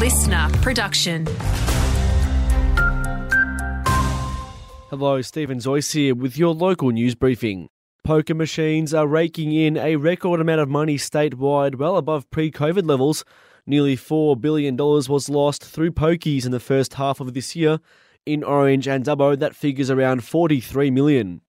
listener production. Hello, Stephen Zoyce here with your local news briefing. Poker machines are raking in a record amount of money statewide, well above pre COVID levels. Nearly $4 billion was lost through pokies in the first half of this year. In Orange and Dubbo, that figure's around 43 million.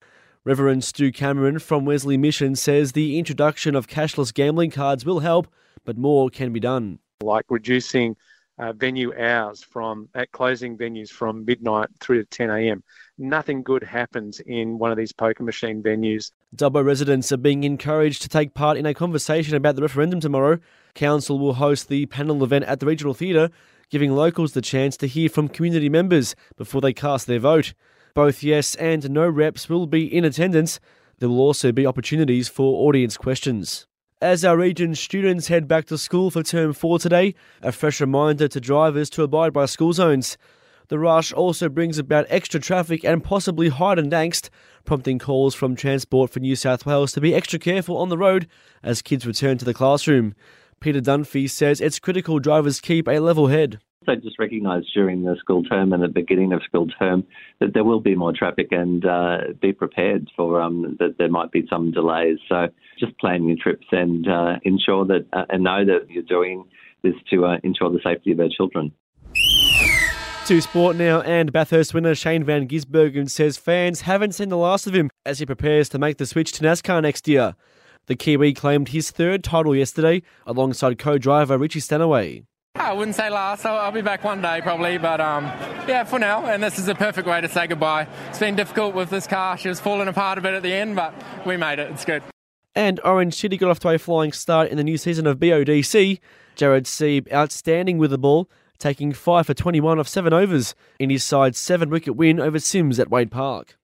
Reverend Stu Cameron from Wesley Mission says the introduction of cashless gambling cards will help, but more can be done. Like reducing uh, venue hours from at closing venues from midnight through to 10 a.m. Nothing good happens in one of these poker machine venues. Dubbo residents are being encouraged to take part in a conversation about the referendum tomorrow. Council will host the panel event at the Regional Theatre, giving locals the chance to hear from community members before they cast their vote. Both yes and no reps will be in attendance. There will also be opportunities for audience questions. As our region's students head back to school for term four today, a fresh reminder to drivers to abide by school zones. The rush also brings about extra traffic and possibly heightened angst, prompting calls from Transport for New South Wales to be extra careful on the road as kids return to the classroom. Peter Dunphy says it's critical drivers keep a level head. So just recognise during the school term and at the beginning of school term that there will be more traffic and uh, be prepared for um, that there might be some delays. So just plan your trips and uh, ensure that uh, and know that you're doing this to uh, ensure the safety of our children. To sport now, and Bathurst winner Shane Van Gisbergen says fans haven't seen the last of him as he prepares to make the switch to NASCAR next year. The Kiwi claimed his third title yesterday alongside co-driver Richie Stanaway. I wouldn't say last. I'll, I'll, be back one day probably, but um, yeah, for now. And this is a perfect way to say goodbye. It's been difficult with this car. She was falling apart a bit at the end, but we made it. It's good. And Orange City got off to a flying start in the new season of BODC. Jared Sieb outstanding with the ball, taking 5 for 21 off 7 overs in his side's 7 wicket win over CYMS at Wade Park.